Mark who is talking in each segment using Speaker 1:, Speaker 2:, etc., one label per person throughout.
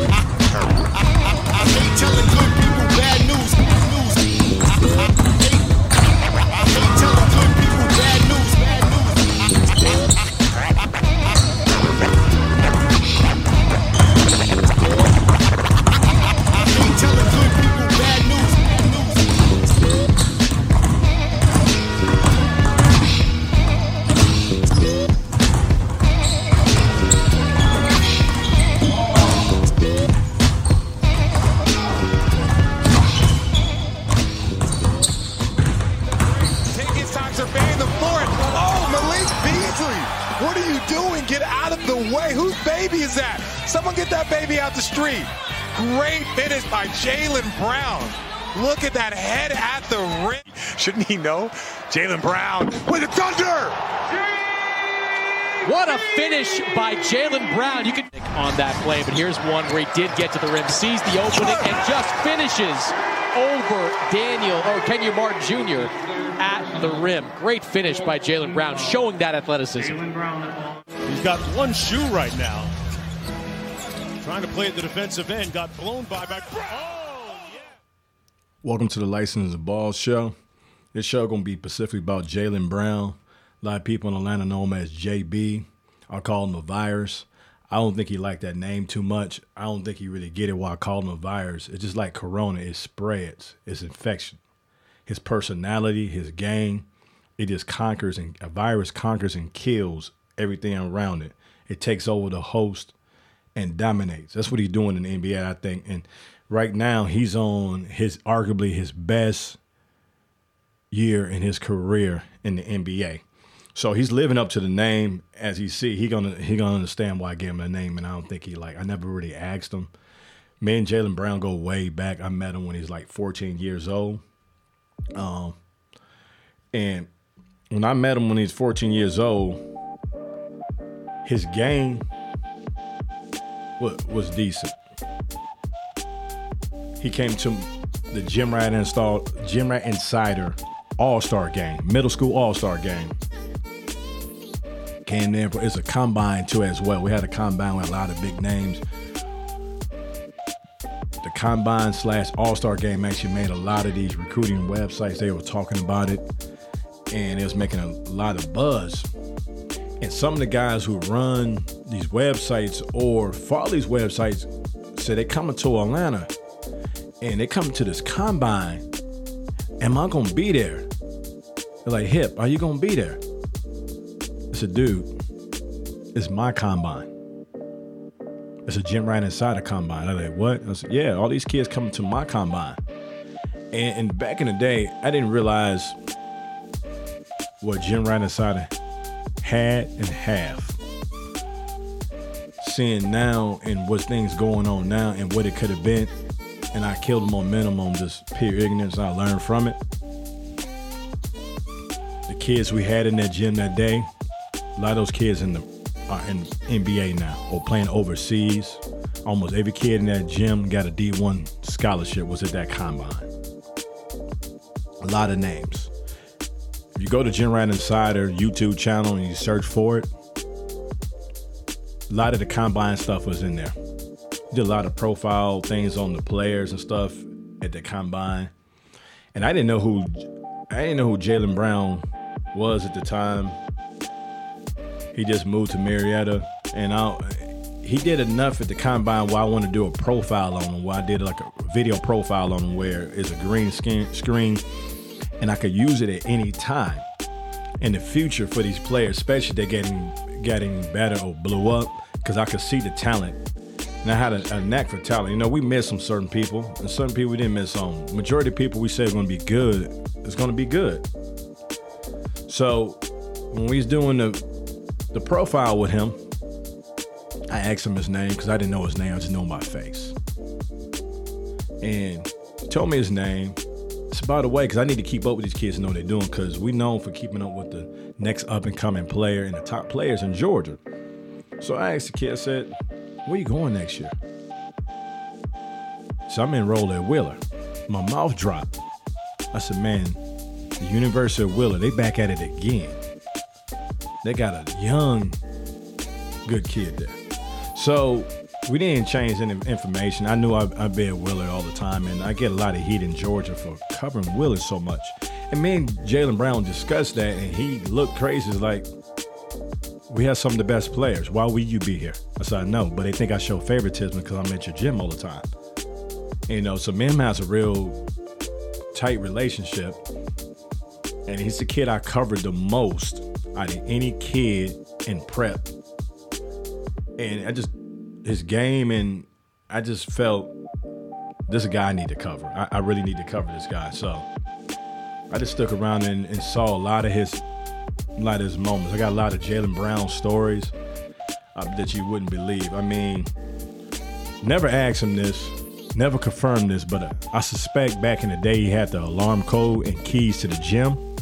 Speaker 1: ha. Someone get that baby out the street. Great finish by Jaylen Brown. Look at that head at the rim. Shouldn't he know? Jaylen Brown with the thunder.
Speaker 2: What a finish by Jaylen Brown. You can pick on that play, but here's one where he did get to the rim, sees the opening, and just finishes over Daniel or Kenyon Martin Jr. at the rim. Great finish by Jaylen Brown, showing that athleticism.
Speaker 3: He's got one shoe right now. Trying to play at the defensive end, got blown by by. Oh, yeah.
Speaker 4: Welcome to the License of Ball show. This show gonna be specifically about Jaylen Brown. A lot of people in Atlanta know him as JB. I call him a virus. I don't think he liked that name too much. I don't think he really get it why I call him a virus. It's just like corona. It spreads. It's infection. His personality, his game, it just conquers and a virus conquers and kills everything around it. It takes over the host and dominates. That's what he's doing in the NBA, I think. And right now, he's on his arguably his best year in his career in the NBA. So he's living up to the name as he see. He gonna he gonna understand why I gave him the name, and I don't think he like. I never really asked him. Me and Jaylen Brown go way back. I met him when he's like 14 years old. Um, and when I met him when he's 14 years old, his game was, decent. He came to the Gym Rat installed Gym Rat Insider All Star game, middle school All Star game. Came in for it's a combine too as well. We had a combine with a lot of big names. The combine slash All Star game actually made a lot of these recruiting websites. They were talking about it, and it was making a lot of buzz. And some of the guys who run these websites or Farley's websites said they coming to Atlanta and they coming to this combine. Am I gonna be there? They're like, Hip, are you gonna be there? I said, dude, it's my combine. It's a Gym Rat Insider the combine. I'm like, what? I said, yeah, all these kids coming to my combine. And, and back in the day, I didn't realize what Gym Rat Insider had and have. Seeing now and what things going on now and what it could have been, and I killed momentum on just pure ignorance. I learned from it. The kids we had in that gym that day, a lot of those kids in the are in NBA now or playing overseas. Almost every kid in that gym got a D1 scholarship. Was at that combine. A lot of names. If you go to Gym Rat Insider YouTube channel and you search for it, a lot of the combine stuff was in there. Did a lot of profile things on the players and stuff at the combine. And I didn't know who I didn't know who Jaylen Brown was at the time. He just moved to Marietta, and I, he did enough at the combine where I want to do a profile on him. Where I did like a video profile on him, where it's a green skin, screen, and I could use it at any time in the future for these players, especially they're getting getting better or blew up, because I could see the talent. And I had a, a knack for talent. You know, we miss some certain people, and certain people we didn't miss on. Majority of people we say are going to be good, it's going to be good. So when we was doing the the profile with him, I asked him his name because I didn't know his name. I just know my face. And he told me his name. So by the way, because I need to keep up with these kids and know what they're doing because we known for keeping up with the next up and coming player and the top players in Georgia. So I asked the kid, I said, where you going next year? So I'm enrolled at Wheeler. My mouth dropped. I said, man, the University of Wheeler, they back at it again. They got a young, good kid there. So we didn't change any information. I knew I'd, I'd be at Wheeler all the time, and I get a lot of heat in Georgia for covering Wheeler so much. And me and Jaylen Brown discussed that, and he looked crazy. Like, we have some of the best players. Why would you be here? I said, no, but they think I show favoritism because I'm at your gym all the time. And, You know, so me and him has a real tight relationship. And he's the kid I covered the most out of any kid in prep. And I just, his game, and I just felt this guy I need to cover. I, I really need to cover this guy. So I just stuck around and, and saw a lot of his a lot of his moments. I got a lot of Jaylen Brown stories uh, that you wouldn't believe. I mean, never asked him this, never confirmed this, but uh, I suspect back in the day he had the alarm code and keys to the gym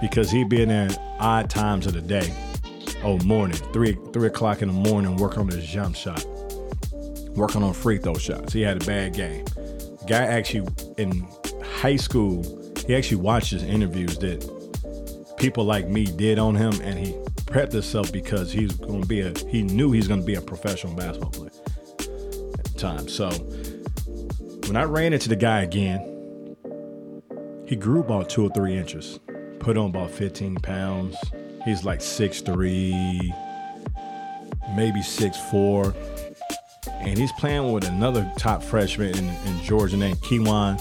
Speaker 4: because he'd be in there at odd times of the day. Oh, morning, three three o'clock in the morning, working on his jump shot, working on free throw shots. He had a bad game. Guy actually in high school, he actually watched his interviews that people like me did on him, and he prepped himself because he's going to be a. He knew he's going to be a professional basketball player at the time. So when I ran into the guy again, he grew about two or three inches, put on about 15 pounds. He's like six three, maybe six four, and he's playing with another top freshman in, in Georgia named Kewan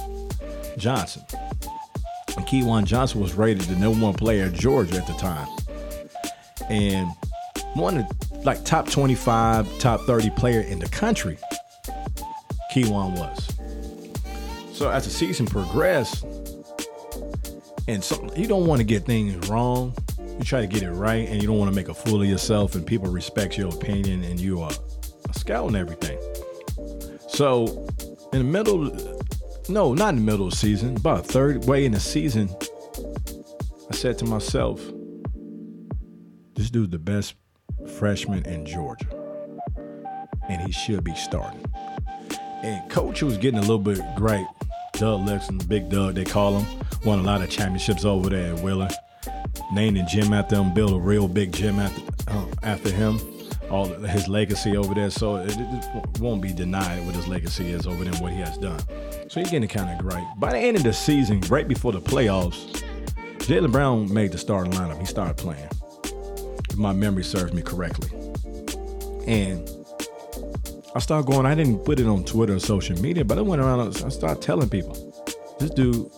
Speaker 4: Johnson. And Kewan Johnson was rated the number one player Georgia at the time. And one of like top 25, top 30 player in the country, Kewan was. So as the season progressed, and some, you don't want to get things wrong. You try to get it right, and you don't want to make a fool of yourself, and people respect your opinion, and you are a scout and everything. So in the middle, no, not in the middle of the season, about third way in the season, I said to myself, this dude's the best freshman in Georgia. And he should be starting. And coach was getting a little bit great. Doug Lexon, Big Doug, they call him. Won a lot of championships over there at Wheeler. Named the gym after him, built a real big gym after, uh, after him all his legacy over there. So it, it, won't be denied what his legacy is over there what he has done. So he's getting kind of great. By the end of the season, right before the playoffs, Jaylen Brown made the starting lineup. He started playing. If my memory serves me correctly. And I started going, I didn't put it on Twitter or social media, but I went around, I started telling people, this dude,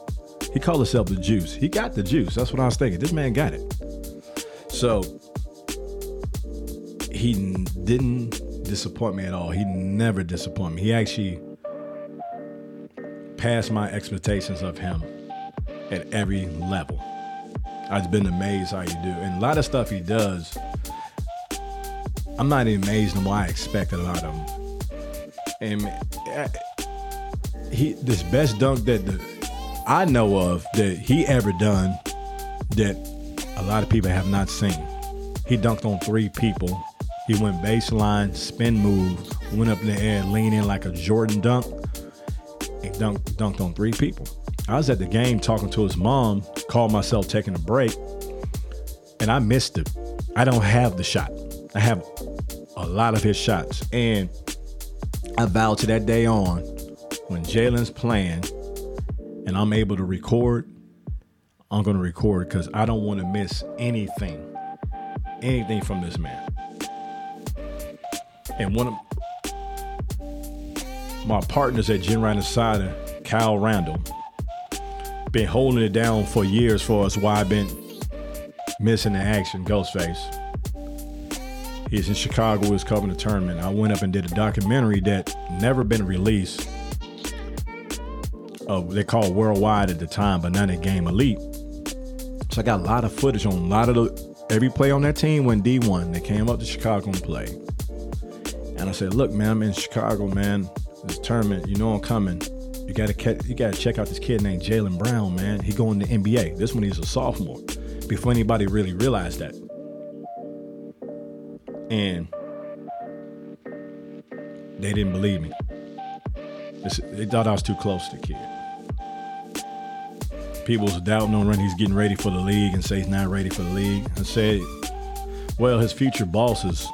Speaker 4: he called himself the juice. He got the juice. That's what I was thinking. This man got it. So he didn't disappoint me at all. He never disappointed me. He actually passed my expectations of him at every level. I've been amazed how he do. And a lot of stuff he does, I'm not even amazed no more. I expected a lot of him. And uh, he this best dunk that the, I know of that he ever done that a lot of people have not seen. He dunked on three people he went baseline, spin move, went up in the air, lean in like a Jordan dunk, and dunked, dunked on three people. I was at the game talking to his mom, called myself taking a break, and I missed it. I don't have the shot. I have a lot of his shots. And I vowed to that day on, when Jaylen's playing and I'm able to record, I'm going to record because I don't want to miss anything, anything from this man. And one of my partners at Gym Rat Insider, Kyle Randall, been holding it down for years for us why I've been missing the action, Ghostface. He's in Chicago, he's covering the tournament. I went up and did a documentary that never been released. They called worldwide at the time, but not at Game Elite. So I got a lot of footage on a lot of the every play on that team went D1. They came up to Chicago and played. And I said, "Look, man, I'm in Chicago, man. This tournament, you know I'm coming. You gotta catch, you gotta check out this kid named Jaylen Brown, man. He going to NBA. This one he's a sophomore. Before anybody really realized that. And they didn't believe me. They thought I was too close to the kid. People was doubting on run. He's getting ready for the league and say he's not ready for the league. I said, well, his future bosses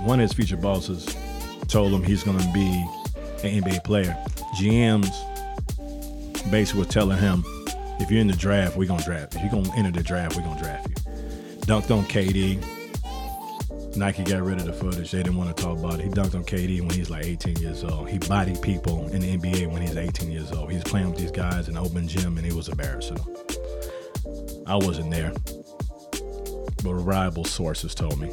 Speaker 4: one of his future bosses told him he's going to be an NBA player. GMs basically was telling him, if you're in the draft, we're going to draft. You. If you're going to enter the draft, we're going to draft you. Dunked on KD. Nike got rid of the footage. They didn't want to talk about it. He dunked on KD when he was like 18 years old. He bodied people in the NBA when he was 18 years old. He's playing with these guys in the open gym and he was embarrassing. I wasn't there, but reliable sources told me.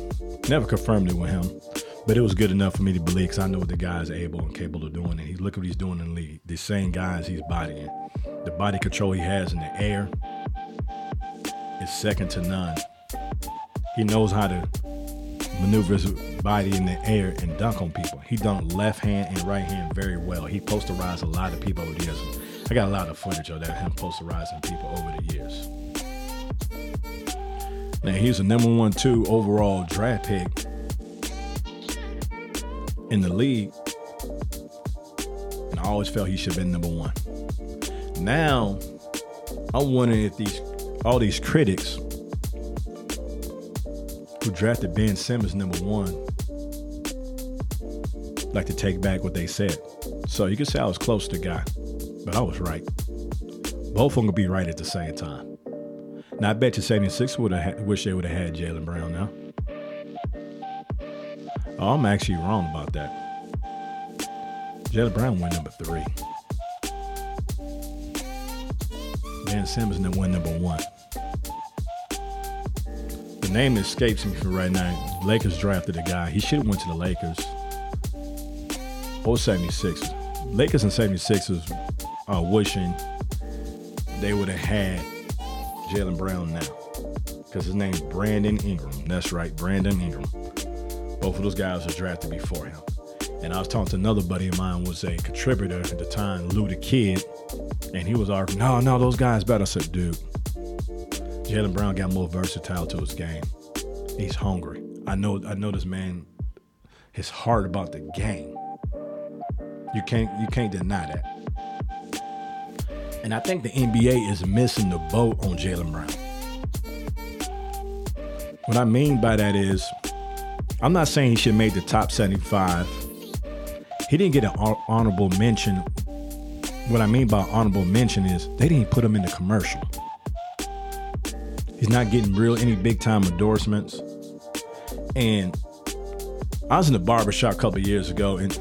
Speaker 4: Never confirmed it with him, but it was good enough for me to believe because I know what the guy's able and capable of doing. And he look at what he's doing in the league. The same guys he's bodying, the body control he has in the air is second to none. He knows how to maneuver his body in the air and dunk on people. He dunked left hand and right hand very well. He posterized a lot of people over the years. I got a lot of footage of that him posterizing people over the years. Now he's a number one, two overall draft pick in the league, and I always felt he should have been number one. Now I'm wondering if these all these critics who drafted Ben Simmons number one like to take back what they said. So you can say I was close to guy, but I was right. Both of them could be right at the same time. Now I bet you 76 would have wish they would have had Jaylen Brown now. Oh, I'm actually wrong about that. Jaylen Brown went number three. Ben Simmons went number one. Name escapes me for right now. Lakers drafted a guy. He should have went to the Lakers. Or 76. Lakers and 76ers are wishing they would have had Jaylen Brown now. Because his name's Brandon Ingram. That's right, Brandon Ingram. Both of those guys were drafted before him. And I was talking to another buddy of mine was a contributor at the time, Lou the Kid, and he was arguing, no, no, those guys better. I said, dude, Jaylen Brown got more versatile to his game. He's hungry. I know I know this man, his heart about the game. You can't you can't deny that. And I think the NBA is missing the boat on Jaylen Brown. What I mean by that is, I'm not saying he should made the top 75. He didn't get an honorable mention. What I mean by honorable mention is they didn't put him in the commercial. He's not getting real any big time endorsements. And I was in a barbershop a couple years ago, and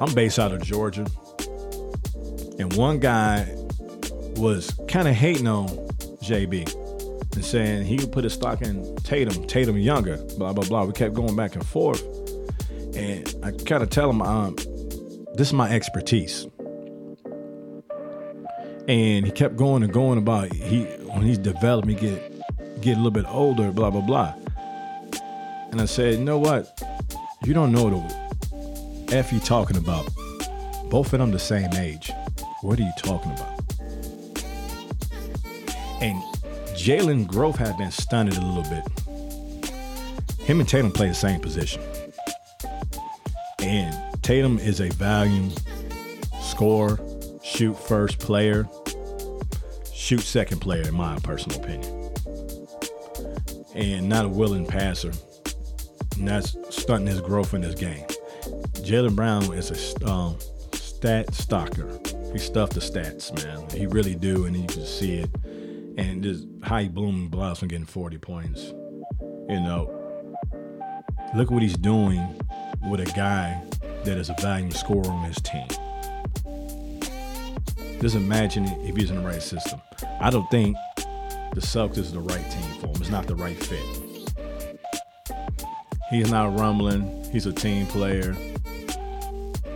Speaker 4: I'm based out of Georgia. And one guy was kind of hating on JB and saying he put his stock in Tatum, Tatum younger, blah, blah, blah. We kept going back and forth. And I kind of tell him, um, this is my expertise. And he kept going and going about he when he's developed, he get get a little bit older, blah blah blah. And I said, you know what? You don't know the f you talking about. Both of them the same age. What are you talking about? And Jaylen growth had been stunted a little bit. Him and Tatum play the same position. And Tatum is a volume score, shoot first player, shoot second player, in my personal opinion. And not a willing passer. And that's stunting his growth in this game. Jaylen Brown is a um, stat stalker. He stuffed the stats, man. He really do, and you can see it. And just how he bloom blossom getting 40 points. You know, look what he's doing with a guy that is a volume scorer on his team. Just imagine it if he's in the right system. I don't think the Celtics is the right team for him. It's not the right fit. He's not rumbling. He's a team player.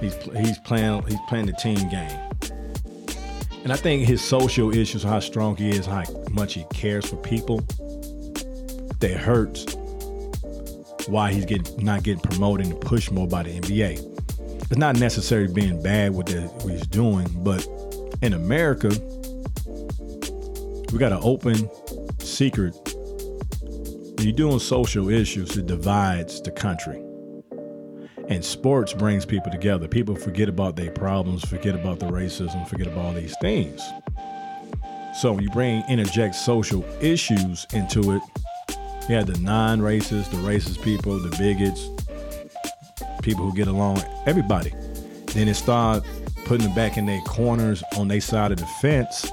Speaker 4: He's he's playing he's playing the team game. And I think his social issues, how strong he is, how much he cares for people, that hurts why he's getting not getting promoted and pushed more by the NBA. It's not necessarily being bad with the, what he's doing, but in America, we got an open secret. When you're doing social issues, it divides the country. And sports brings people together. People forget about their problems, forget about the racism, forget about all these things. So when you bring interject social issues into it, you have the non-racist, the racist people, the bigots, people who get along, everybody. Then it start putting them back in their corners on their side of the fence.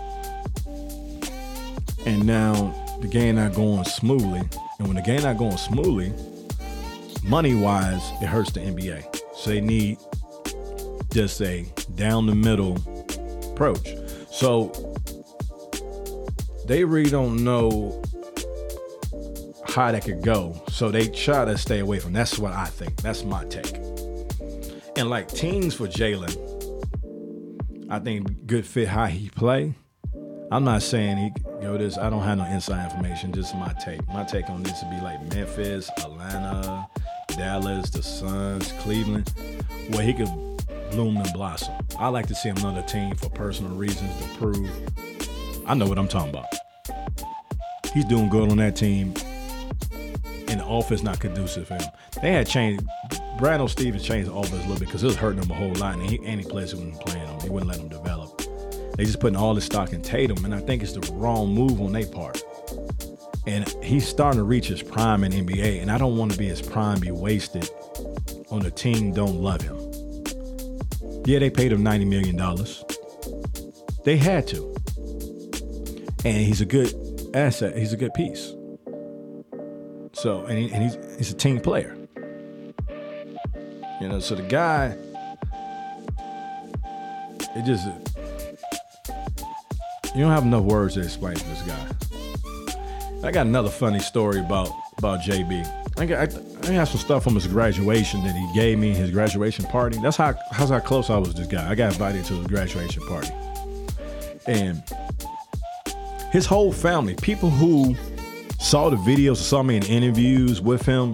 Speaker 4: And now the game not going smoothly. And when the game not going smoothly, money wise, it hurts the NBA. So they need just a down the middle approach. So they really don't know how that could go. So they try to stay away from. That's what I think. That's my take. And like teams for Jaylen, I think good fit how he play. I'm not saying he go this. I don't have no inside information. Just my take. My take on this would be like Memphis, Atlanta, Dallas, the Suns, Cleveland, where he could bloom and blossom. I like to see him on another team for personal reasons to prove. I know what I'm talking about. He's doing good on that team, and the offense not conducive for him. They had changed. Brandon Stevens changed the offense a little bit because it was hurting him a whole lot, and he any players wouldn't playing him. He wouldn't let him develop. They just putting all this stock in Tatum, and I think it's the wrong move on their part. And he's starting to reach his prime in NBA, and I don't want to be his prime be wasted on a team don't love him. Yeah, they paid him ninety million dollars. They had to, and he's a good asset. He's a good piece. So, and, he, and he's he's a team player. You know, so the guy, it just you don't have enough words to explain this guy. I got another funny story about about JB. I got I, I got some stuff from his graduation that he gave me his graduation party. That's how how close I was to this guy. I got invited to his graduation party, and his whole family, people who saw the videos, saw me in interviews with him,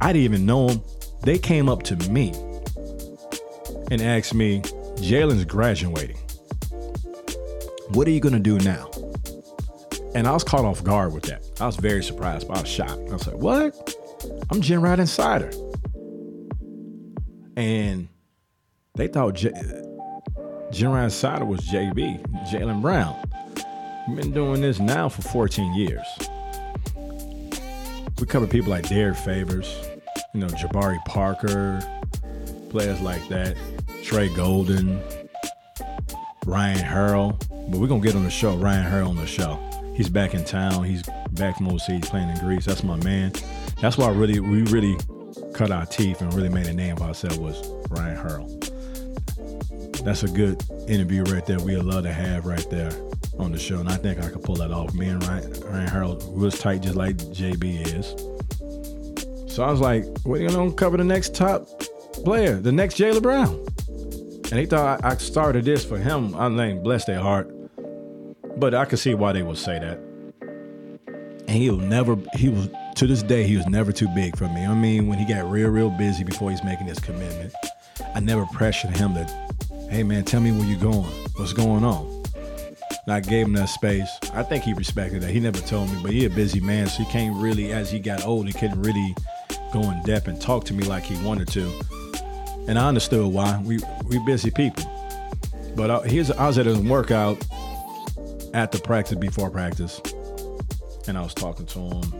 Speaker 4: I didn't even know him. They came up to me and asked me, Jaylen's graduating. What are you gonna do now? And I was caught off guard with that. I was very surprised. I was shocked. I was like, what? I'm Gen Insider. And they thought J- Insider was JB, Jaylen Brown. We've been doing this now for 14 years. We cover people like Derrick Favors, you know, Jabari Parker, players like that, Trey Golden, Ryan Hurl. But we're gonna get on the show, Ryan Hurl on the show. He's back in town. He's back from overseas playing in Greece. That's my man. That's why really we really cut our teeth and really made a name for ourselves was Ryan Hurl. That's a good interview right there. We'd love to have right there on the show. And I think I could pull that off. Me and Ryan, Ryan Hurl was tight just like JB is. So I was like, we're you gonna cover the next top player, the next Jaylen Brown. And he thought I, I started this for him. I think bless their heart. But I could see why they would say that. And he'll never he was to this day he was never too big for me. I mean, when he got real, real busy before he's making his commitment, I never pressured him to, hey man, tell me where you going. What's going on? And I gave him that space. I think he respected that. He never told me, but he a busy man, so he can't really, as he got old, he couldn't really go in depth and talk to me like he wanted to. And I understood why. We we busy people. But I, here's I was at a workout at the practice before practice, and I was talking to him.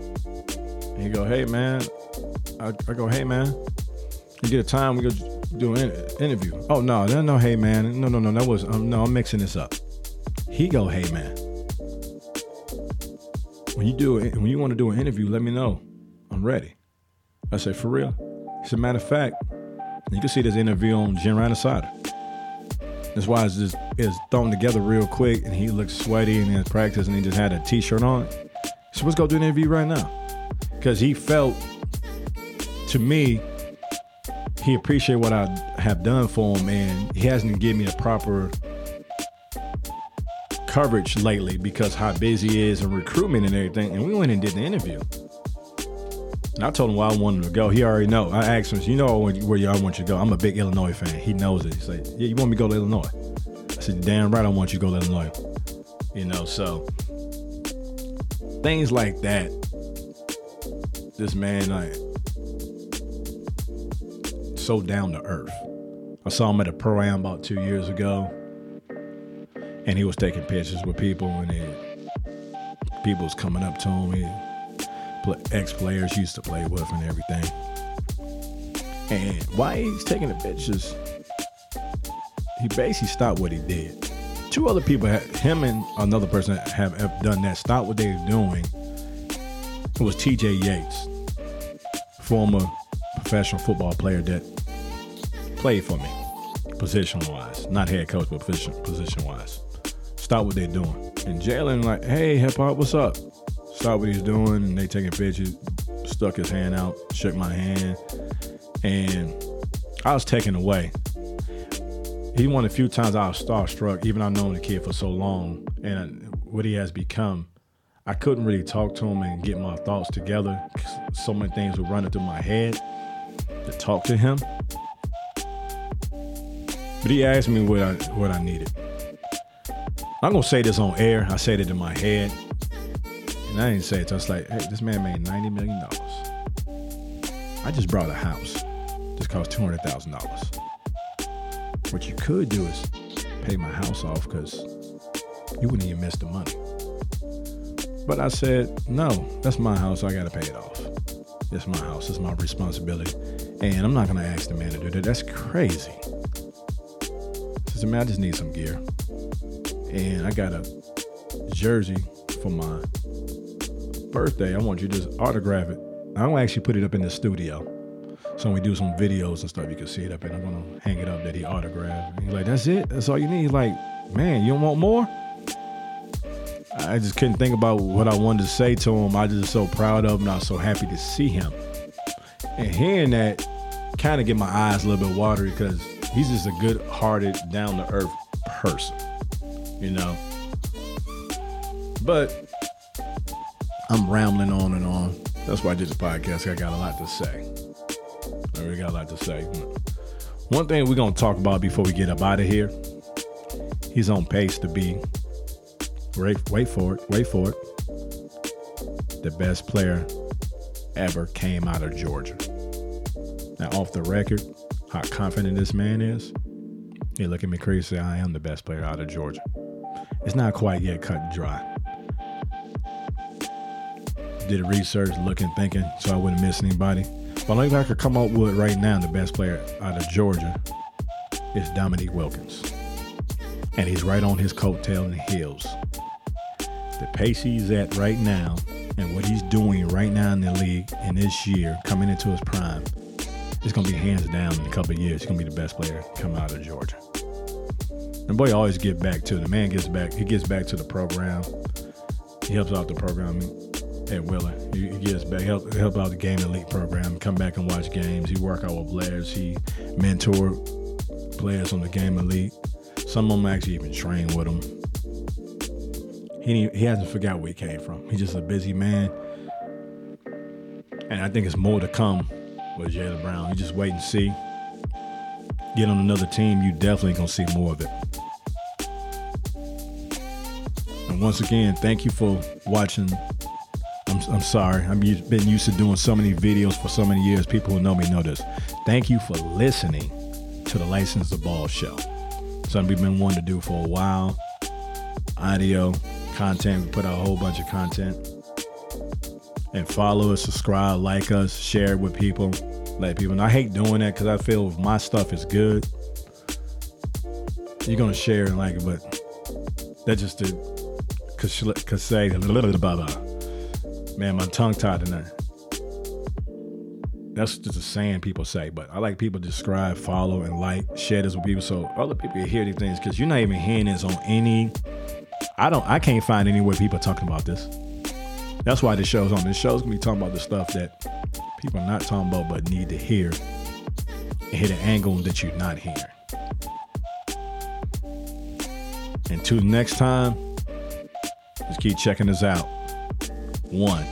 Speaker 4: And he go, "Hey man," I, I go, "Hey man, you get a time we go do an interview." Oh no, no, no, hey man, no, no, no, that was um, no, I'm mixing this up. He go, "Hey man, when you do it, when you want to do an interview, let me know. I'm ready." I said, "For real?" As a matter of fact, you can see this interview on Ryan Insider. That's why it's just it's thrown together real quick, and he looked sweaty and in practice, and he just had a t-shirt on. So let's go do an interview right now, because he felt, to me, he appreciated what I have done for him, and he hasn't given me the proper coverage lately because how busy he is and recruitment and everything. And we went and did the interview. And I told him where I wanted to go. He already know. I asked him, you know where y'all want you to go. I'm a big Illinois fan. He knows it. He said, yeah, you want me to go to Illinois? I said, damn right I want you to go to Illinois. You know, so things like that. This man, like, so down to earth. I saw him at a pro am about two years ago, and he was taking pictures with people, and then people was coming up to him. Ex players used to play with and everything. And why he's taking the pictures, he basically stopped what he did. Two other people, him and another person, have, done that. Stopped what they were doing. It was T.J. Yates, former professional football player that played for me, position wise, not head coach, but position position wise. Stop what they're doing. And Jaylen like, hey, hip hop, what's up? Stop what he's doing, and they taking pictures. Stuck his hand out, shook my hand, and I was taken away. He of the few times I was starstruck, even I've known the kid for so long, and what he has become. I couldn't really talk to him and get my thoughts together. So many things were running through my head to talk to him. But he asked me what I what I needed. I'm gonna say this on air. I said it in my head. And I didn't say it. I was like, hey, this man made $90 million. I just brought a house. This cost $200,000. What you could do is pay my house off because you wouldn't even miss the money. But I said, no, that's my house. I got to pay it off. It's my house. It's my responsibility. And I'm not going to ask the man to do that. That's crazy. Said, man, I just need some gear. And I got a jersey for my birthday. I want you to just autograph it. I'm gonna actually put it up in the studio. So we do some videos and stuff, you can see it up and I'm gonna hang it up that he autographed. And he's like, that's it? That's all you need? He's like, man, you don't want more? I just couldn't think about what I wanted to say to him. I just so proud of him I was so happy to see him. And hearing that kind of get my eyes a little bit watery because he's just a good hearted, down to earth person. You know? But I'm rambling on and on. That's why I did the podcast. I got a lot to say. I really got a lot to say. One thing we're gonna talk about before we get up out of here. He's on pace to be. Wait, wait for it. Wait for it. The best player ever came out of Georgia. Now, off the record, how confident this man is. He look at me crazy. I am the best player out of Georgia. It's not quite yet cut and dry did research, looking, thinking, so I wouldn't miss anybody. But only I could come up with right now, the best player out of Georgia is Dominique Wilkins. And he's right on his coattail and heels. The pace he's at right now and what he's doing right now in the league in this year, coming into his prime, it's going to be hands down in a couple of years. He's going to be the best player coming out of Georgia. And boy, always get back to the man gets back. He gets back to the program. He helps out the program at Wheeler. He, he gets back, help help out the Game Elite program, come back and watch games. He work out with players. He mentor players on the Game Elite. Some of them actually even train with him. He he hasn't forgot where he came from. He's just a busy man, and I think it's more to come with Jaylen Brown. You just wait and see. Get on another team, you definitely gonna see more of it. And once again, thank you for watching I'm, sorry. I've been used to doing so many videos for so many years. People who know me know this. Thank you for listening to the License the Ball show. Something we've been wanting to do for a while. Audio, content. We put out a whole bunch of content. And follow us, subscribe, like us, share it with people, let people know. I hate doing that because I feel if my stuff is good, you're gonna share and like it, but that's just to cause say a little bit about Man, my tongue tied tonight. That's just a saying people say, but I like people to subscribe, follow, and like, share this with people so other people can hear these things because you're not even hearing this on any. I don't. I can't find anywhere people talking about this. That's why this show's on. This show's gonna be talking about the stuff that people are not talking about but need to hear and hit an angle that you're not hearing. Until next time, just keep checking us out one.